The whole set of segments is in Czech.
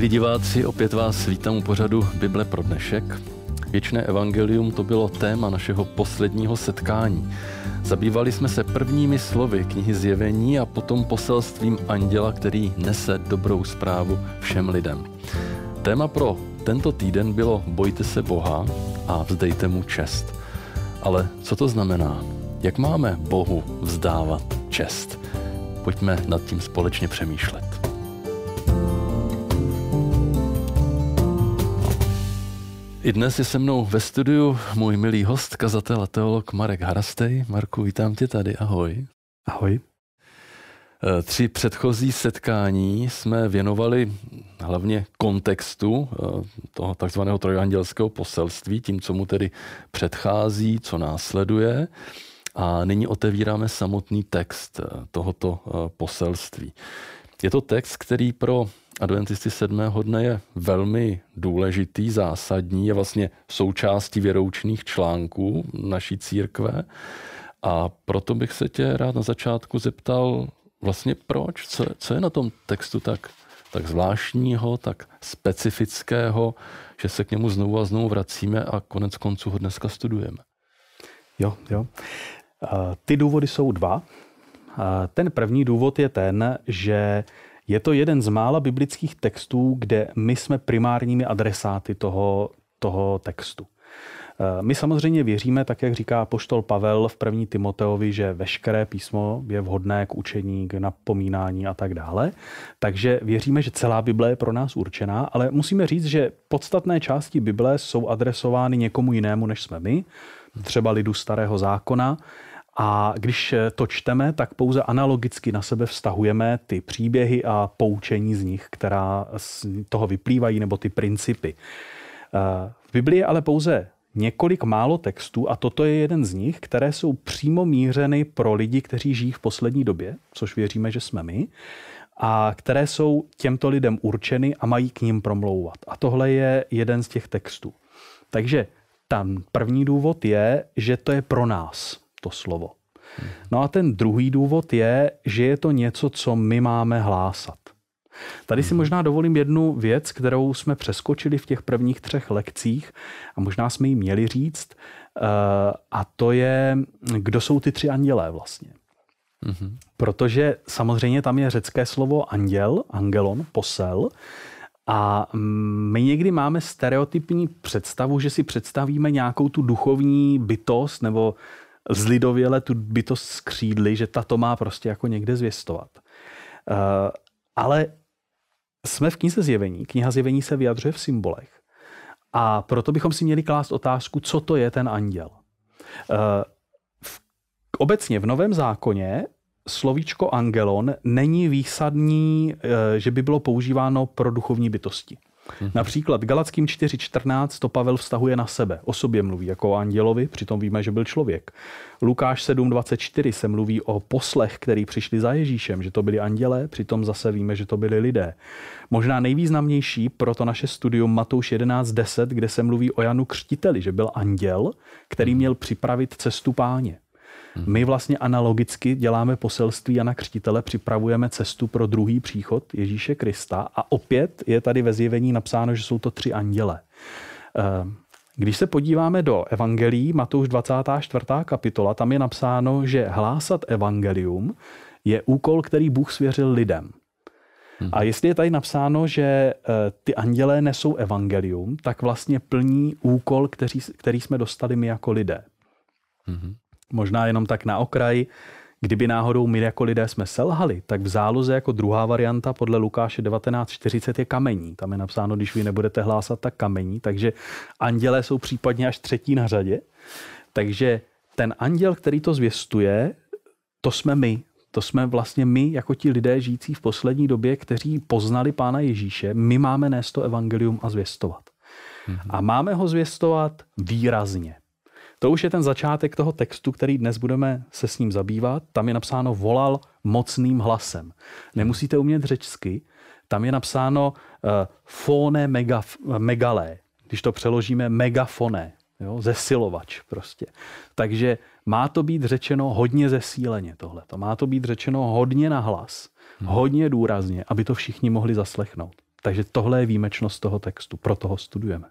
Milí diváci, opět vás vítám u pořadu Bible pro dnešek. Věčné evangelium to bylo téma našeho posledního setkání. Zabývali jsme se prvními slovy knihy Zjevení a potom poselstvím anděla, který nese dobrou zprávu všem lidem. Téma pro tento týden bylo Bojte se Boha a vzdejte mu čest. Ale co to znamená? Jak máme Bohu vzdávat čest? Pojďme nad tím společně přemýšlet. I dnes je se mnou ve studiu můj milý host, kazatel a teolog Marek Harastej. Marku, vítám tě tady, ahoj. Ahoj. Eh, tři předchozí setkání jsme věnovali hlavně kontextu eh, toho takzvaného trojandělského poselství, tím, co mu tedy předchází, co následuje. A nyní otevíráme samotný text eh, tohoto poselství. Je to text, který pro adventisty sedmého dne je velmi důležitý, zásadní, je vlastně součástí věroučných článků naší církve. A proto bych se tě rád na začátku zeptal, vlastně proč, co, co je na tom textu tak, tak zvláštního, tak specifického, že se k němu znovu a znovu vracíme a konec konců ho dneska studujeme. Jo, jo. Ty důvody jsou dva. Ten první důvod je ten, že je to jeden z mála biblických textů, kde my jsme primárními adresáty toho, toho textu. Eh, my samozřejmě věříme, tak jak říká poštol Pavel v první Timoteovi, že veškeré písmo je vhodné k učení, k napomínání a tak dále. Takže věříme, že celá Bible je pro nás určená, ale musíme říct, že podstatné části Bible jsou adresovány někomu jinému, než jsme my, třeba lidu starého zákona, a když to čteme, tak pouze analogicky na sebe vztahujeme ty příběhy a poučení z nich, která z toho vyplývají, nebo ty principy. Eh, v Biblii je ale pouze několik málo textů a toto je jeden z nich, které jsou přímo mířeny pro lidi, kteří žijí v poslední době, což věříme, že jsme my, a které jsou těmto lidem určeny a mají k ním promlouvat. A tohle je jeden z těch textů. Takže ten první důvod je, že to je pro nás to slovo. No a ten druhý důvod je, že je to něco, co my máme hlásat. Tady si možná dovolím jednu věc, kterou jsme přeskočili v těch prvních třech lekcích a možná jsme ji měli říct, eh, a to je, kdo jsou ty tři andělé vlastně. Mm-hmm. Protože samozřejmě tam je řecké slovo anděl, angelon, posel, a my někdy máme stereotypní představu, že si představíme nějakou tu duchovní bytost nebo zlidověle tu bytost skřídli, že ta to má prostě jako někde zvěstovat. Uh, ale jsme v knize zjevení. Kniha zjevení se vyjadřuje v symbolech. A proto bychom si měli klást otázku, co to je ten anděl. Uh, v, obecně v Novém zákoně slovíčko angelon není výsadní, uh, že by bylo používáno pro duchovní bytosti. Mm-hmm. Například Galackým 4.14 to Pavel vztahuje na sebe. O sobě mluví jako o andělovi, přitom víme, že byl člověk. Lukáš 7.24 se mluví o poslech, který přišli za Ježíšem, že to byli andělé, přitom zase víme, že to byli lidé. Možná nejvýznamnější pro to naše studium Matouš 11.10, kde se mluví o Janu Křtiteli, že byl anděl, který měl připravit cestu páně. My vlastně analogicky děláme poselství Jana Křtitele, připravujeme cestu pro druhý příchod Ježíše Krista a opět je tady ve zjevení napsáno, že jsou to tři anděle. Eh, když se podíváme do Evangelií, Matouš 24. kapitola, tam je napsáno, že hlásat evangelium je úkol, který Bůh svěřil lidem. A mhm. jestli je tady napsáno, že eh, ty andělé nesou evangelium, tak vlastně plní úkol, který, který jsme dostali my jako lidé. Mm-hmm. Možná jenom tak na okraj, kdyby náhodou my jako lidé jsme selhali, tak v záloze jako druhá varianta podle Lukáše 1940 je kamení. Tam je napsáno, když vy nebudete hlásat, tak kamení. Takže andělé jsou případně až třetí na řadě. Takže ten anděl, který to zvěstuje, to jsme my. To jsme vlastně my, jako ti lidé žijící v poslední době, kteří poznali Pána Ježíše. My máme nést to evangelium a zvěstovat. Mm-hmm. A máme ho zvěstovat výrazně. To už je ten začátek toho textu, který dnes budeme se s ním zabývat. Tam je napsáno volal mocným hlasem. Nemusíte umět řečsky. Tam je napsáno uh, fone mega, megalé. Když to přeložíme megafone, jo, zesilovač prostě. Takže má to být řečeno hodně zesíleně tohle. To má to být řečeno hodně nahlas, hmm. hodně důrazně, aby to všichni mohli zaslechnout. Takže tohle je výjimečnost toho textu, proto ho studujeme.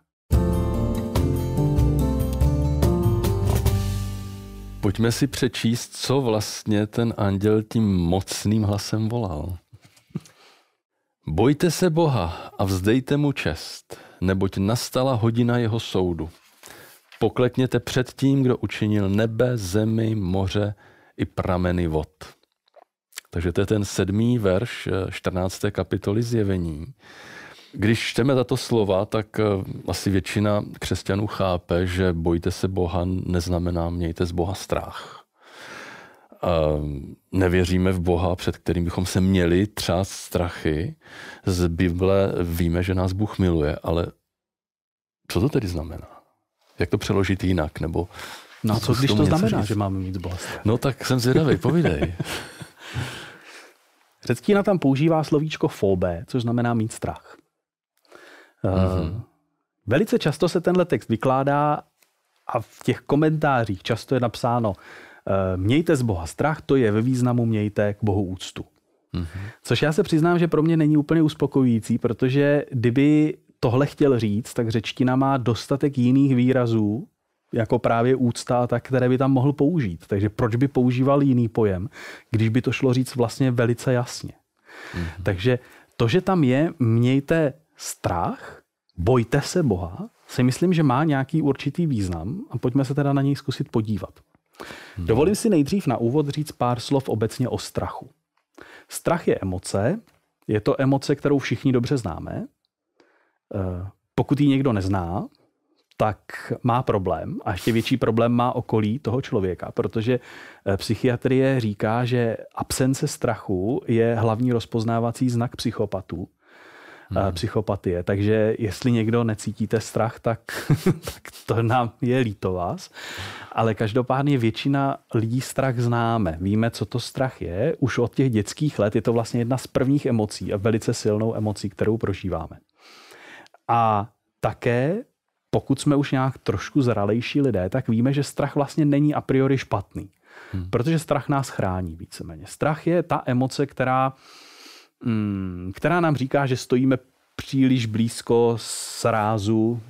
Pojďme si přečíst, co vlastně ten anděl tím mocným hlasem volal. Bojte se Boha a vzdejte mu čest, neboť nastala hodina jeho soudu. Poklekněte před tím, kdo učinil nebe, zemi, moře i prameny vod. Takže to je ten sedmý verš 14. kapitoly zjevení. Když čteme tato slova, tak eh, asi většina křesťanů chápe, že bojte se Boha neznamená mějte z Boha strach. Nevěříme v Boha, před kterým bychom se měli třást strachy. Z Bible víme, že nás Bůh miluje, ale co to tedy znamená? Jak to přeložit jinak? Nebo no a co když to znamená, říct? že máme mít z Boha strach? No tak jsem zvědavý, povídej. Řeckýna tam používá slovíčko phobé, což znamená mít strach. Mm-hmm. Velice často se tenhle text vykládá a v těch komentářích často je napsáno eh, mějte z Boha strach, to je ve významu mějte k Bohu úctu. Mm-hmm. Což já se přiznám, že pro mě není úplně uspokojující, protože kdyby tohle chtěl říct, tak řečtina má dostatek jiných výrazů, jako právě úcta, tak, které by tam mohl použít. Takže proč by používal jiný pojem, když by to šlo říct vlastně velice jasně. Mm-hmm. Takže to, že tam je mějte strach, bojte se Boha, si myslím, že má nějaký určitý význam a pojďme se teda na něj zkusit podívat. Hmm. Dovolím si nejdřív na úvod říct pár slov obecně o strachu. Strach je emoce, je to emoce, kterou všichni dobře známe. Eh, pokud ji někdo nezná, tak má problém a ještě větší problém má okolí toho člověka, protože eh, psychiatrie říká, že absence strachu je hlavní rozpoznávací znak psychopatů hmm. psychopatie. Takže jestli někdo necítíte strach, tak, tak to nám je líto vás. Ale každopádně většina lidí strach známe. Víme, co to strach je. Už od těch dětských let je to vlastně jedna z prvních emocí a velice silnou emocí, kterou prožíváme. A také pokud jsme už nějak trošku zralejší lidé, tak víme, že strach vlastně není a priori špatný. Hmm. Protože strach nás chrání víceméně. Strach je ta emoce, která Mm, která nám říká, že stojíme příliš blízko srázu,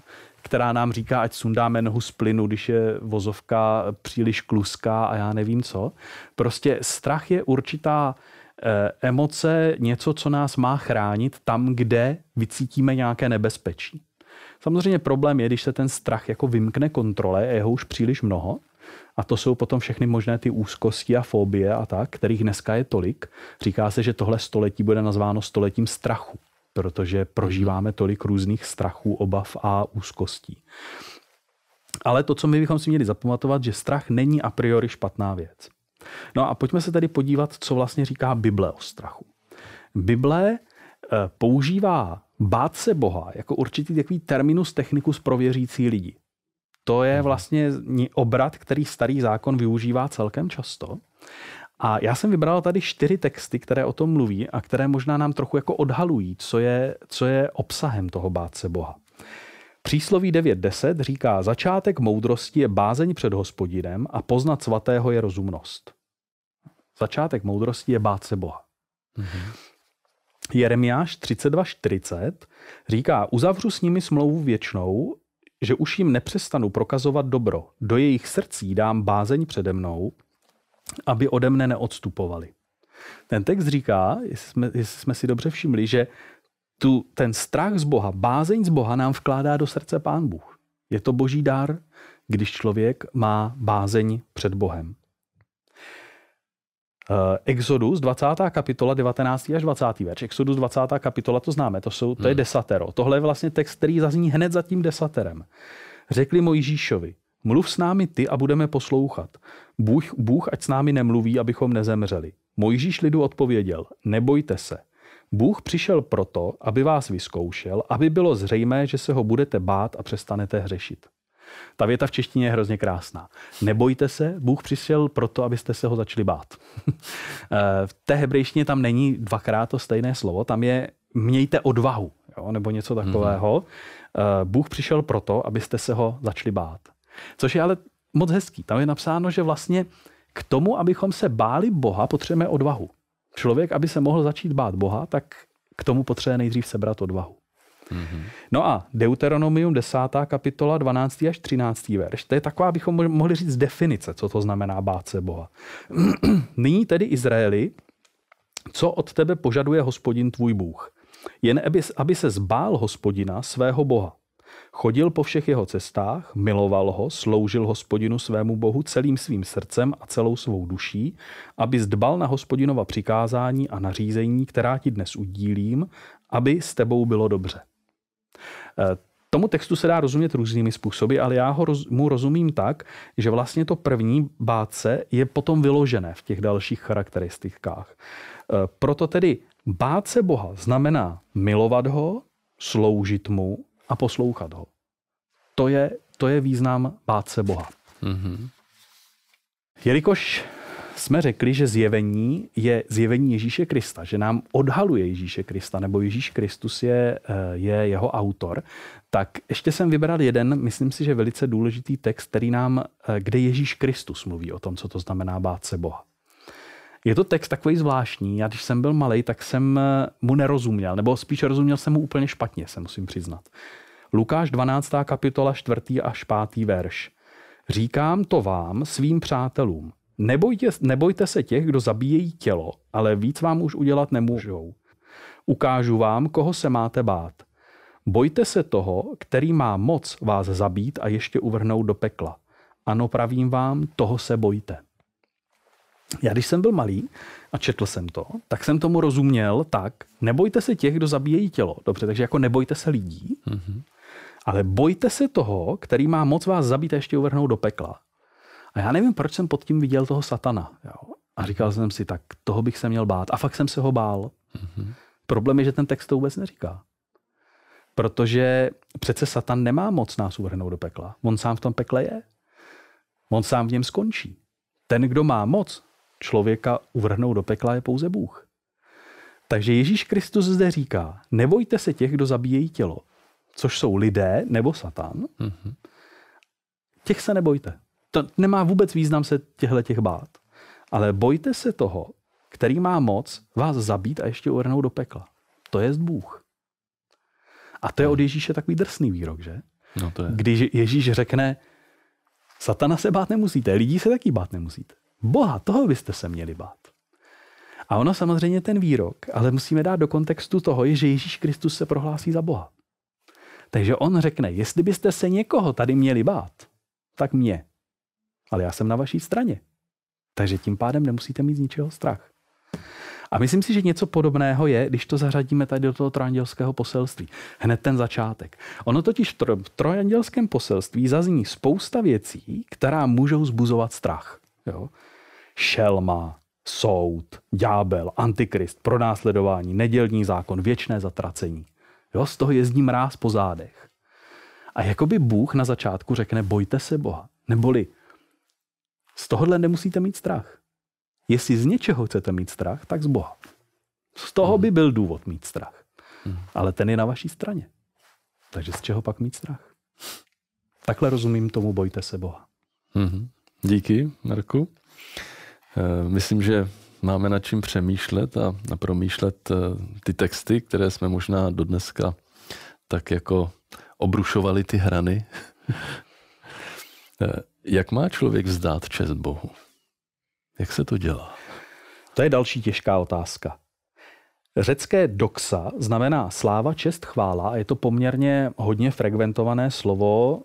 která nám říká, ať sundáme nohu z plynu, když je vozovka příliš kluská a já nevím co. Prostě strach je určitá eh, emoce, něco, co nás má chránit tam, kde vycítíme nějaké nebezpečí. Samozřejmě problém je, když se ten strach jako vymkne kontrole, je ho už příliš mnoho, a to jsou potom všechny možné ty úzkosti a fobie a tak, kterých dneska je tolik. Říká se, že tohle století bude nazváno stoletím strachu, protože prožíváme tolik různých strachů, obav a úzkostí. Ale to, co my bychom si měli zapamatovat, že strach není a priori špatná věc. No a pojďme se tedy podívat, co vlastně říká Bible o strachu. Bible eh, používá bát se Boha jako určitý takový terminus technicus pro věřící lidi. To je mhm. vlastně obrat, který starý zákon využívá celkem často. A já jsem vybral tady čtyři texty, které o tom mluví a které možná nám trochu jako odhalují, co je, co je obsahem toho bát se Boha. Přísloví 9.10 říká, začátek moudrosti je bázeň před hospodinem a poznat svatého je rozumnost. Začátek moudrosti je bát se Boha. Mm-hmm. Jeremiáš 32.40 říká, uzavřu s nimi smlouvu věčnou že už jim nepřestanu prokazovat dobro. Do jejich srdcí dám bázeň přede mnou, aby ode mne neodstupovali. Ten text říká, jestli jsme, jestli jsme si dobře všimli, že tu, ten strach z Boha, bázeň z Boha nám vkládá do srdce Pán Bůh. Je to boží dar, když člověk má bázeň před Bohem. Uh, Exodus 20. kapitola 19. až 20. verš. Exodus 20. kapitola, to známe, to, jsou, to je hmm. desatero. Tohle je vlastně text, který zazní hned za tím desaterem. Řekli Mojžíšovi, mluv s námi ty a budeme poslouchat. Bůh, Bůh ať s námi nemluví, abychom nezemřeli. Mojžíš lidu odpověděl, nebojte se. Bůh přišel proto, aby vás vyzkoušel, aby bylo zřejmé, že se ho budete bát a přestanete hřešit. Ta věta v češtině je hrozně krásná. Nebojte se, Bůh přišel proto, abyste se ho začali bát. Eh, v té hebrejštině tam není dvakrát to stejné slovo, tam je mějte odvahu, jo, nebo něco mhm. takového. Mm-hmm. Bůh přišel proto, abyste se ho začali bát. Což je ale moc hezký. Tam je napsáno, že vlastně k tomu, abychom se báli Boha, potřebujeme odvahu. Člověk, aby se mohl začít bát Boha, tak k tomu potřebuje nejdřív sebrat odvahu. Mm-hmm. No a Deuteronomium 10. kapitola 12. až 13. verš, to je taková, bychom mohli říct definice, co to znamená bát se Boha. Nyní tedy Izraeli, co od tebe požaduje hospodin tvůj Bůh? Jen aby, aby se zbál hospodina svého Boha. Chodil po všech jeho cestách, miloval ho, sloužil hospodinu svému Bohu celým svým srdcem a celou svou duší, aby zdbal na hospodinova přikázání a nařízení, která ti dnes udílím, aby s tebou bylo dobře. Eh, tomu textu se dá rozumět různými způsoby, ale já ho roz, mu rozumím tak, že vlastně to první bátce je potom vyložené v těch dalších charakteristikách. Eh, proto tedy bát se Boha znamená milovat ho, sloužit mu a poslouchat ho. To je, to je význam bát se Boha. Mm-hmm. Jelikož jsme řekli, že zjevení je zjevení Ježíše Krista, že nám odhaluje Ježíše Krista, nebo Ježíš Kristus je, eh, je jeho autor, tak ještě jsem vybral jeden, myslím si, že velice důležitý text, který nám, eh, kde Ježíš Kristus mluví o tom, co to znamená bát se Boha. Je to text takový zvláštní. Já když jsem byl malý, tak jsem eh, mu nerozuměl, nebo spíš rozuměl jsem mu úplně špatně, se musím přiznat. Lukáš 12. kapitola 4. až 5. verš. Říkám to vám, svým přátelům, Nebojte, nebojte se těch, kdo zabíjejí tělo, ale víc vám už udělat nemůžou. Ukážu vám, koho se máte bát. Bojte se toho, který má moc vás zabít a ještě uvrhnout do pekla. Ano, pravím vám, toho se bojte. Já když jsem byl malý a četl jsem to, tak jsem tomu rozuměl tak, nebojte se těch, kdo zabíjejí tělo. Dobře, takže jako nebojte se lidí, mm-hmm. ale bojte se toho, který má moc vás zabít a ještě uvrhnout do pekla. A já nevím, proč jsem pod tím viděl toho satana. Jo? A říkal jsem si, tak toho bych se měl bát. A fakt jsem se ho bál. Mm-hmm. Problém je, že ten text to vůbec neříká. Protože přece Satan nemá moc nás uvrhnout do pekla. On sám v tom pekle je. On sám v něm skončí. Ten, kdo má moc člověka uvrhnout do pekla, je pouze Bůh. Takže Ježíš Kristus zde říká, nebojte se těch, kdo zabíjejí tělo, což jsou lidé nebo Satan. Mm-hmm. Těch se nebojte to nemá vůbec význam se těchto těch bát. Ale bojte se toho, který má moc vás zabít a ještě uvrhnout do pekla. To je Bůh. A to je od Ježíše takový drsný výrok, že? No to je. Když Ježíš řekne, satana se bát nemusíte, lidí se taky bát nemusíte. Boha, toho byste se měli bát. A ono samozřejmě ten výrok, ale musíme dát do kontextu toho, je, že Ježíš Kristus se prohlásí za Boha. Takže on řekne, jestli byste se někoho tady měli bát, tak mě ale já jsem na vaší straně. Takže tím pádem nemusíte mít z ničeho strach. A myslím si, že něco podobného je, když to zařadíme tady do toho trojandělského poselství. Hned ten začátek. Ono totiž v trojandělském poselství zazní spousta věcí, která můžou zbuzovat strach. Jo? Šelma, soud, ďábel, antikrist, pronásledování, nedělní zákon, věčné zatracení. Jo? Z toho jezdí mráz po zádech. A jakoby Bůh na začátku řekne, bojte se Boha. Neboli z tohohle nemusíte mít strach. Jestli z něčeho chcete mít strach, tak z Boha. Z toho by byl důvod mít strach. Ale ten je na vaší straně. Takže z čeho pak mít strach? Takhle rozumím tomu, bojte se Boha. Mm-hmm. Díky, Marku. E, myslím, že máme nad čím přemýšlet a, promýšlet e, ty texty, které jsme možná do dneska tak jako obrušovali ty hrany. jak má člověk vzdát čest Bohu? Jak se to dělá? To je další těžká otázka. Řecké doxa znamená sláva, čest, chvála a je to poměrně hodně frekventované slovo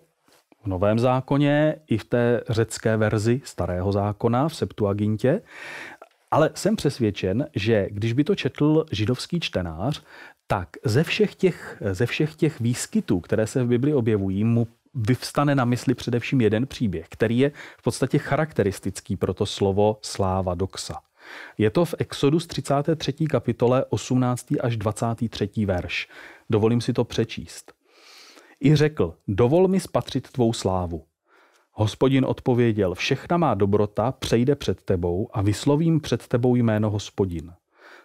v Novém zákoně i v té řecké verzi Starého zákona v Septuagintě. Ale jsem přesvědčen, že když by to četl židovský čtenář, tak ze všech těch, ze všech těch výskytů, které se v Bibli objevují, mu vyvstane na mysli především jeden příběh, který je v podstatě charakteristický pro to slovo sláva doxa. Je to v Exodus 33. kapitole 18. až 23. verš. Dovolím si to přečíst. I řekl, dovol mi spatřit tvou slávu. Hospodin odpověděl, všechna má dobrota přejde před tebou a vyslovím před tebou jméno hospodin.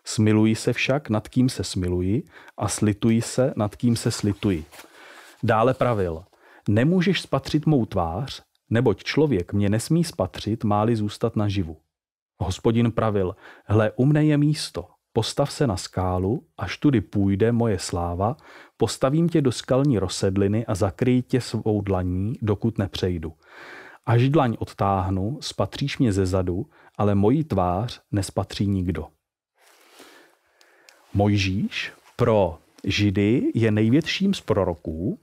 Smiluji se však, nad kým se smiluji a slituji se, nad kým se slituji. Dále pravil, Nemůžeš spatřit mou tvář, neboť člověk mě nesmí spatřit, máli zůstat naživu. Hospodin pravil, hle, u mne je místo, postav se na skálu, až tudy půjde moje sláva, postavím tě do skalní rozsedliny a zakryj tě svou dlaní, dokud nepřejdu. Až dlaň odtáhnu, spatříš mě ze zadu, ale moji tvář nespatří nikdo. Mojžíš pro Židy je největším z proroků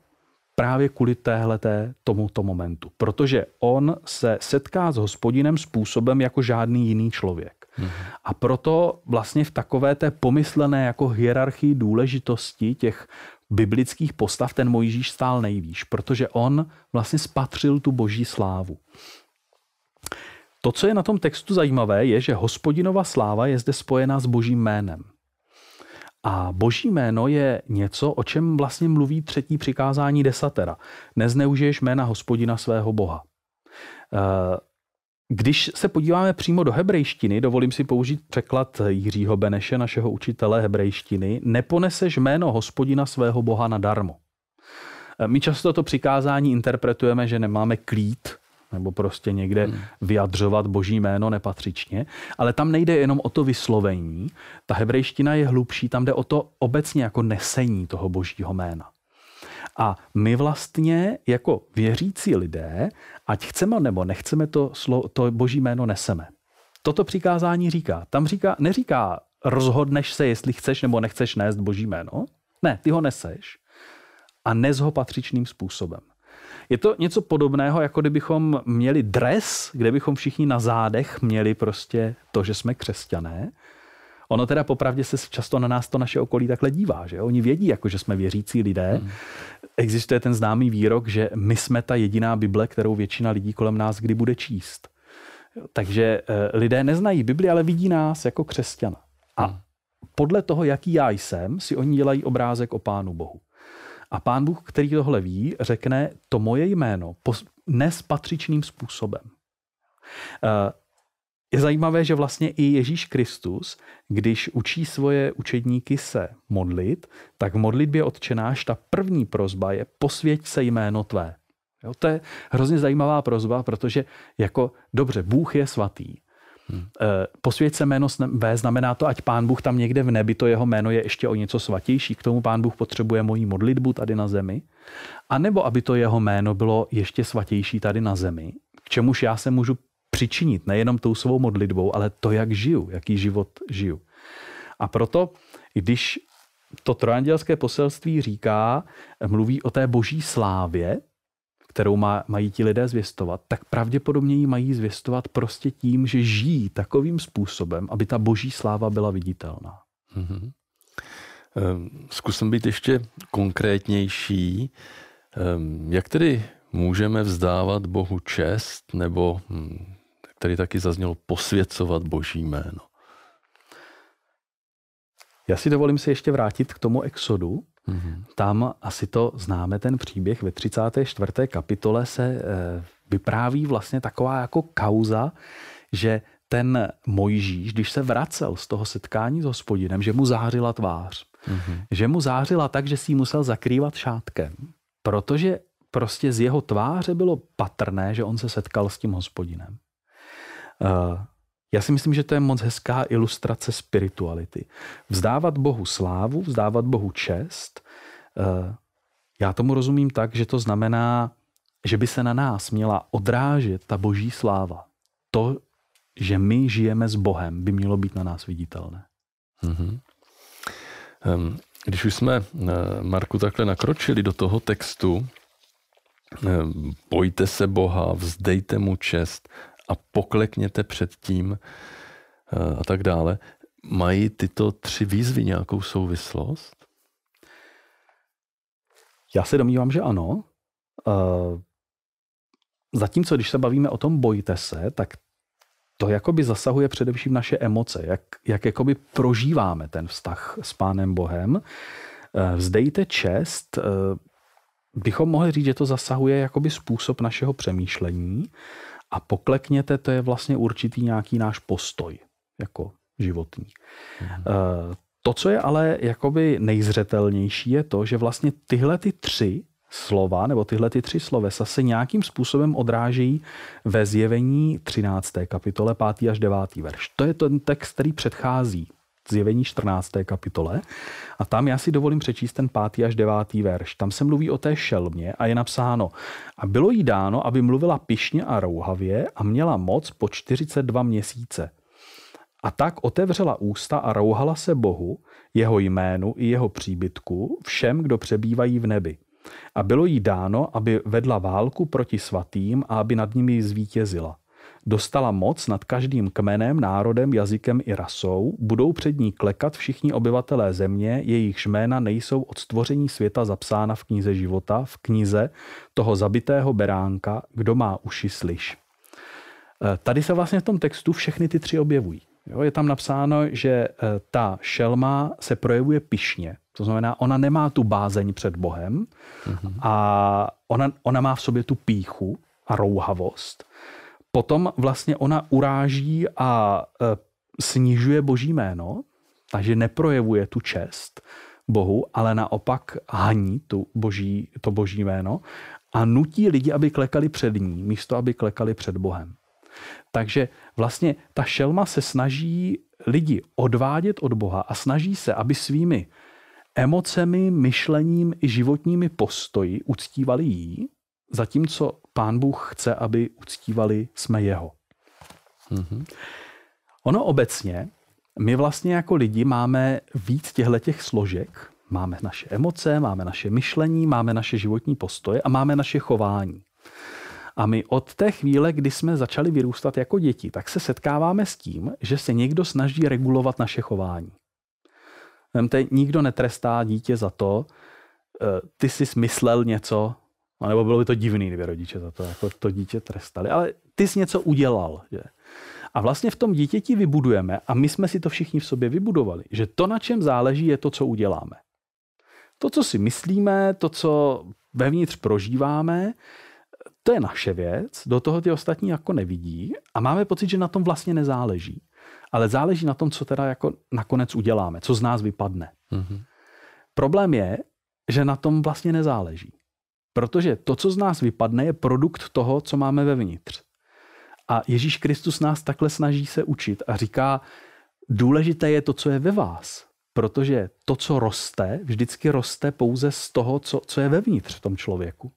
právě kvůli téhleté tomuto momentu. Protože on se setká s hospodinem způsobem jako žádný jiný člověk. Mm-hmm. A proto vlastně v takové té pomyslené jako hierarchii důležitosti těch biblických postav ten Mojžíš stál nejvýš, protože on vlastně spatřil tu boží slávu. To, co je na tom textu zajímavé, je, že hospodinova sláva je zde spojená s božím jménem. A boží jméno je něco, o čem vlastně mluví třetí přikázání desatera. Nezneužiješ jména hospodina svého boha. Eh, když se podíváme přímo do hebrejštiny, dovolím si použít překlad Jiřího Beneše, našeho učitele hebrejštiny, neponeseš jméno hospodina svého boha nadarmo. Eh, my často to přikázání interpretujeme, že nemáme klít nebo prostě někde hmm. vyjadřovat boží jméno nepatřičně. Ale tam nejde jenom o to vyslovení. Ta hebrejština je hlubší, tam jde o to obecně jako nesení toho božího jména. A my vlastně jako věřící lidé, ať chceme nebo nechceme, to, slo, to boží jméno neseme. Toto přikázání říká. Tam říká, neříká, rozhodneš se, jestli chceš nebo nechceš nést boží jméno. Ne, ty ho neseš a nes ho patřičným způsobem. Je to něco podobného, jako kdybychom měli dres, kde bychom všichni na zádech měli prostě to, že jsme křesťané. Ono teda popravdě se často na nás to naše okolí takhle dívá, že oni vědí, jako že jsme věřící lidé. Hmm. Existuje ten známý výrok, že my jsme ta jediná Bible, kterou většina lidí kolem nás kdy bude číst. Takže eh, lidé neznají Bibli, ale vidí nás jako křesťana. A hmm. podle toho, jaký já jsem, si oni dělají obrázek o Pánu Bohu. A pán Bůh, který tohle ví, řekne to moje jméno nespatřičným způsobem. Eh, je zajímavé, že vlastně i Ježíš Kristus, když učí svoje učedníky se modlit, tak v modlitbě odčenáš ta první prozba je posvěť se jméno tvé. Jo, to je hrozně zajímavá prozba, protože jako dobře, Bůh je svatý, Hmm. Posvěť se jméno B znamená to, ať pán Bůh tam někde v nebi, to jeho jméno je ještě o něco svatější. K tomu pán Bůh potřebuje moji modlitbu tady na zemi. A nebo aby to jeho jméno bylo ještě svatější tady na zemi, k čemuž já se můžu přičinit nejenom tou svou modlitbou, ale to, jak žiju, jaký život žiju. A proto, když to trojandělské poselství říká, mluví o té boží slávě, kterou má, mají ti lidé zvěstovat, tak pravděpodobně ji mají zvěstovat prostě tím, že žijí takovým způsobem, aby ta boží sláva byla viditelná. Mm-hmm. Zkusím být ještě konkrétnější. Ehm, jak tedy můžeme vzdávat Bohu čest, nebo hm, tady taky zaznělo posvěcovat Boží jméno? Já si dovolím se ještě vrátit k tomu exodu, Mm-hmm. Tam asi to známe ten příběh ve 34. kapitole se eh, vypráví vlastně taková jako kauza, že ten Mojžíš, když se vracel z toho setkání s hospodinem, že mu zářila tvář. Mm-hmm. Že mu zářila tak, že si ji musel zakrývat šátkem. Protože prostě z jeho tváře bylo patrné, že on se setkal s tím hospodinem. Uh, já si myslím, že to je moc hezká ilustrace spirituality. Vzdávat Bohu slávu, vzdávat Bohu čest. Eh, já tomu rozumím tak, že to znamená, že by se na nás měla odrážet ta boží sláva. To, že my žijeme s Bohem, by mělo být na nás viditelné. Mm-hmm. Když už jsme, eh, Marku, takhle nakročili do toho textu, bojte se Boha, vzdejte mu čest a poklekněte před tím eh, a tak dále. Mají tyto tři výzvy nějakou souvislost? Já se domnívám, že ano. Eh, zatímco, když se bavíme o tom bojte se, tak to jakoby zasahuje především naše emoce, jak, jak jakoby prožíváme ten vztah s Pánem Bohem. Eh, vzdejte čest, bychom mohli říct, že to zasahuje jakoby způsob našeho přemýšlení a poklekněte, to je vlastně určitý nějaký náš postoj jako životní. Mhm. Eh, to, co je ale jakoby nejzřetelnější, je to, že vlastně tyhle ty tři slova, nebo tyhle ty tři slovesa se nějakým způsobem odrážejí ve zjevení 13. kapitole 5. až 9. verš. To je ten text, který předchází zjevení 14. kapitole. A tam já si dovolím přečíst ten pátý až devátý verš. Tam se mluví o té šelmě a je napsáno, a bylo jí dáno, aby mluvila pišně a rouhavě a měla moc po 42 měsíce. A tak otevřela ústa a rouhala se Bohu, jeho jménu i jeho příbytku, všem, kdo přebývají v nebi. A bylo jí dáno, aby vedla válku proti svatým a aby nad nimi zvítězila. Dostala moc nad každým kmenem, národem, jazykem i rasou, budou před ní klekat všichni obyvatelé země, jejichž jména nejsou od stvoření světa zapsána v knize života, v knize toho zabitého beránka, kdo má uši slyš. E, tady se vlastně v tom textu všechny ty tři objevují. Jo, je tam napsáno, že e, ta šelma se projevuje pišně, to znamená, ona nemá tu bázeň před Bohem mm-hmm. a ona, ona má v sobě tu píchu a rouhavost. Potom vlastně ona uráží a e, snižuje boží jméno, takže neprojevuje tu čest Bohu, ale naopak haní tu boží, to boží jméno a nutí lidi, aby klekali před ní, místo aby klekali před Bohem. Takže vlastně ta šelma se snaží lidi odvádět od Boha a snaží se, aby svými emocemi, myšlením i životními postoji uctívali jí, zatímco pán Bůh chce, aby uctívali jsme jeho. Mm-hmm. Ono obecně, my vlastně jako lidi máme víc těchto těch složek. Máme naše emoce, máme naše myšlení, máme naše životní postoje a máme naše chování. A my od té chvíle, kdy jsme začali vyrůstat jako děti, tak se setkáváme s tím, že se někdo snaží regulovat naše chování. Vemte, nikdo netrestá dítě za to, eh, ty jsi smyslel něco, nebo bylo by to divný, kdyby rodiče za to jako to dítě trestali, ale ty jsi něco udělal. Že? A vlastně v tom dítěti vybudujeme, a my jsme si to všichni v sobě vybudovali, že to, na čem záleží, je to, co uděláme. To, co si myslíme, to, co vevnitř prožíváme, to je naše věc, do toho ty ostatní jako nevidí a máme pocit, že na tom vlastně nezáleží. Ale záleží na tom, co teda jako nakonec uděláme, co z nás vypadne. Mm-hmm. Problém je, že na tom vlastně nezáleží. Protože to, co z nás vypadne, je produkt toho, co máme vevnitř. A Ježíš Kristus nás takhle snaží se učit a říká, důležité je to, co je ve vás. Protože to, co roste, vždycky roste pouze z toho, co, co je vevnitř v tom člověku.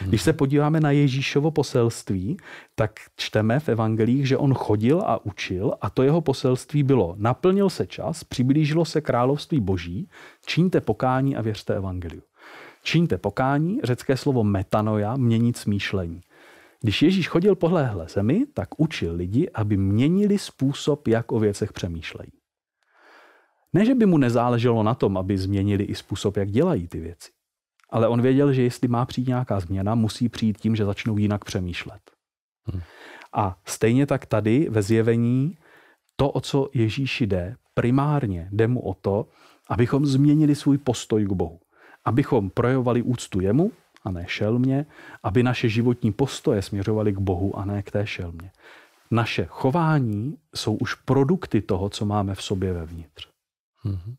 Když se podíváme na Ježíšovo poselství, tak čteme v evangelích, že on chodil a učil a to jeho poselství bylo naplnil se čas, přiblížilo se království boží, čiňte pokání a věřte evangeliu. Čiňte pokání, řecké slovo metanoja, měnit smýšlení. Když Ježíš chodil po hléhle zemi, tak učil lidi, aby měnili způsob, jak o věcech přemýšlejí. Ne, že by mu nezáleželo na tom, aby změnili i způsob, jak dělají ty věci. Ale on věděl, že jestli má přijít nějaká změna, musí přijít tím, že začnou jinak přemýšlet. Hmm. A stejně tak tady ve zjevení to, o co Ježíši jde, primárně jde mu o to, abychom změnili svůj postoj k Bohu. Abychom projevovali úctu jemu a ne šelmě, aby naše životní postoje směřovaly k Bohu a ne k té šelmě. Naše chování jsou už produkty toho, co máme v sobě vevnitř. Mm-hmm.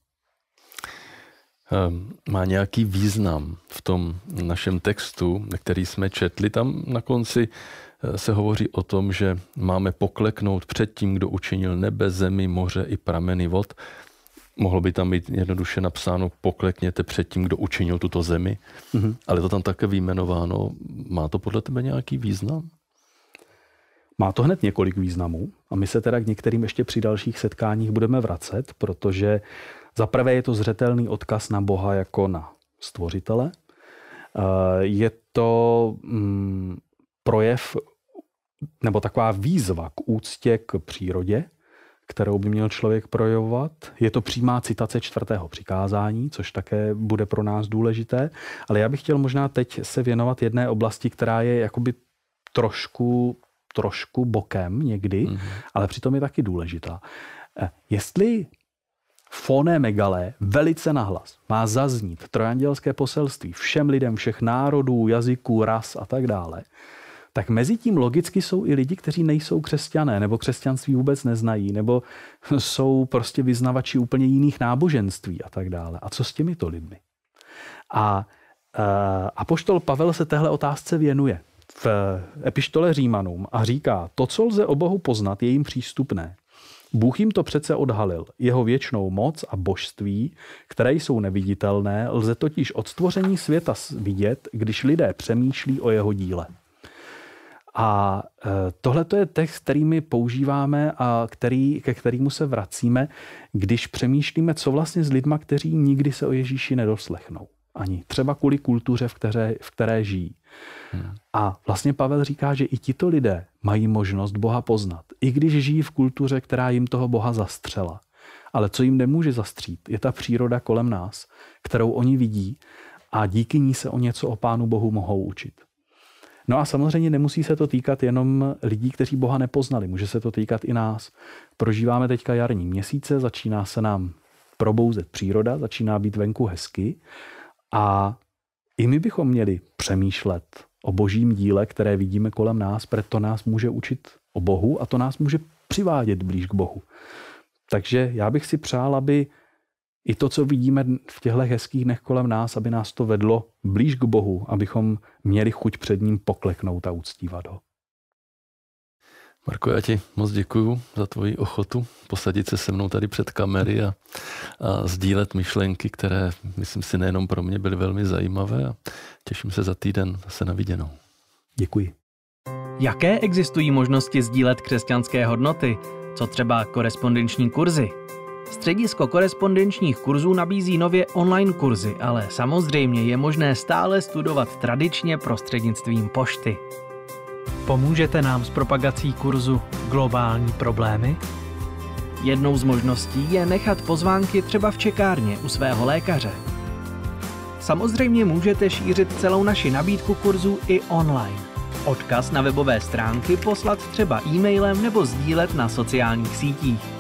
Má nějaký význam v tom našem textu, který jsme četli. Tam na konci eh, se hovoří o tom, že máme pokleknout před tím, kdo učinil nebe, zemi, moře i prameny vod. Mohlo by tam být jednoduše napsáno poklekněte před tím, kdo učinil tuto zemi, mm-hmm. ale to tam také vyjmenováno. Má to podle tebe nějaký význam? Má to hned několik významů a my se teda k některým ještě při dalších setkáních budeme vracet, protože za prvé je to zřetelný odkaz na Boha jako na stvořitele. Eh, je to mm, projev nebo taková výzva k úctě k přírodě, kterou by měl člověk projevovat. Je to přímá citace čtvrtého přikázání, což také bude pro nás důležité. Ale já bych chtěl možná teď se věnovat jedné oblasti, která je jakoby trošku, trošku bokem někdy, mm-hmm. ale přitom je taky důležitá. Eh, jestli Fone megale, velice nahlas, má zaznít trojandělské poselství všem lidem všech národů, jazyků, ras a tak dále, tak mezi tím logicky jsou i lidi, kteří nejsou křesťané, nebo křesťanství vůbec neznají, nebo jsou prostě vyznavači úplně jiných náboženství a tak dále. A co s těmito lidmi? A uh, apoštol Pavel se téhle otázce věnuje v epištole Římanům a říká, to, co lze o Bohu poznat, je jim přístupné. Bůh jim to přece odhalil. Jeho věčnou moc a božství, které jsou neviditelné, lze totiž od stvoření světa vidět, když lidé přemýšlí o jeho díle. A e, tohle je text, který my používáme a který, ke kterému se vracíme, když přemýšlíme, co vlastně s lidma, kteří nikdy se o Ježíši nedoslechnou. Ani třeba kvůli kultuře, v které, v které žijí. Hmm. A vlastně Pavel říká, že i tito lidé mají možnost Boha poznat, i když žijí v kultuře, která jim toho Boha zastřela. Ale co jim nemůže zastřít, je ta příroda kolem nás, kterou oni vidí a díky ní se o něco o Pánu Bohu mohou učit. No a samozřejmě nemusí se to týkat jenom lidí, kteří Boha nepoznali. Může se to týkat i nás. Prožíváme teďka jarní měsíce, začíná se nám probouzet příroda, začíná být venku hezky a i my bychom měli přemýšlet o božím díle, které vidíme kolem nás, proto nás může učit o Bohu a to nás může přivádět blíž k Bohu. Takže já bych si přál, aby i to, co vidíme v těchto hezkých dnech kolem nás, aby nás to vedlo blíž k Bohu, abychom měli chuť před ním pokleknout a uctívat ho. Marko, já ti moc děkuju za tvoji ochotu posadit se se mnou tady před kamery a, a sdílet myšlenky, které, myslím si, nejenom pro mě byly velmi zajímavé a těším se za týden zase na viděnou. Děkuji. Jaké existují možnosti sdílet křesťanské hodnoty? Co třeba korespondenční kurzy? Středisko korespondenčních kurzů nabízí nově online kurzy, ale samozřejmě je možné stále studovat tradičně prostřednictvím pošty. Pomůžete nám s propagací kurzu Globální problémy? Jednou z možností je nechat pozvánky třeba v čekárně u svého lékaře. Samozřejmě můžete šířit celou naši nabídku kurzů i online. Odkaz na webové stránky poslat třeba e-mailem nebo sdílet na sociálních sítích.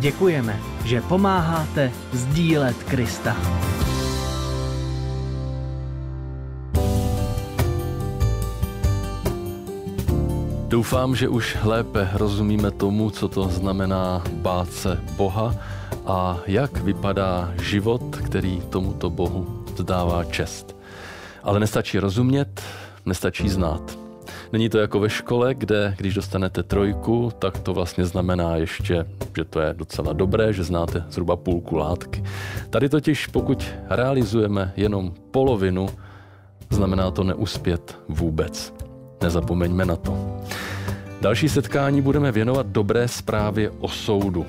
Děkujeme, že pomáháte sdílet Krista. Doufám, že už lépe rozumíme tomu, co to znamená bát se Boha a jak vypadá život, který tomuto Bohu vzdává čest. Ale nestačí rozumět, nestačí znát. Není to jako ve škole, kde když dostanete trojku, tak to vlastně znamená ještě, že to je docela dobré, že znáte zhruba půlku látky. Tady totiž, pokud realizujeme jenom polovinu, znamená to neuspět vůbec. Nezapomeňme na to. Další setkání budeme věnovat dobré zprávě o soudu.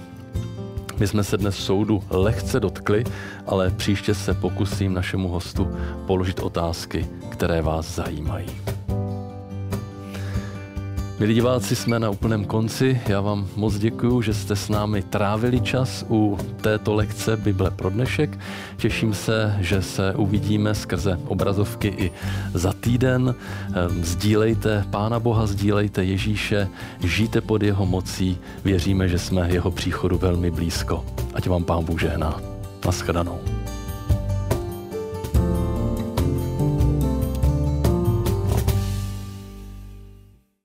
My jsme se dnes soudu lehce dotkli, ale příště se pokusím našemu hostu položit otázky, které vás zajímají. Milí diváci, jsme na úplném konci. Já vám moc děkuji, že jste s námi trávili čas u této lekce Bible pro dnešek. Těším se, že se uvidíme skrze obrazovky i za týden. Ehm, sdílejte Pána Boha, sdílejte Ježíše, žijte pod jeho mocí. Věříme, že jsme jeho příchodu velmi blízko. Ať vám Pán Bůh žehná. Naschledanou.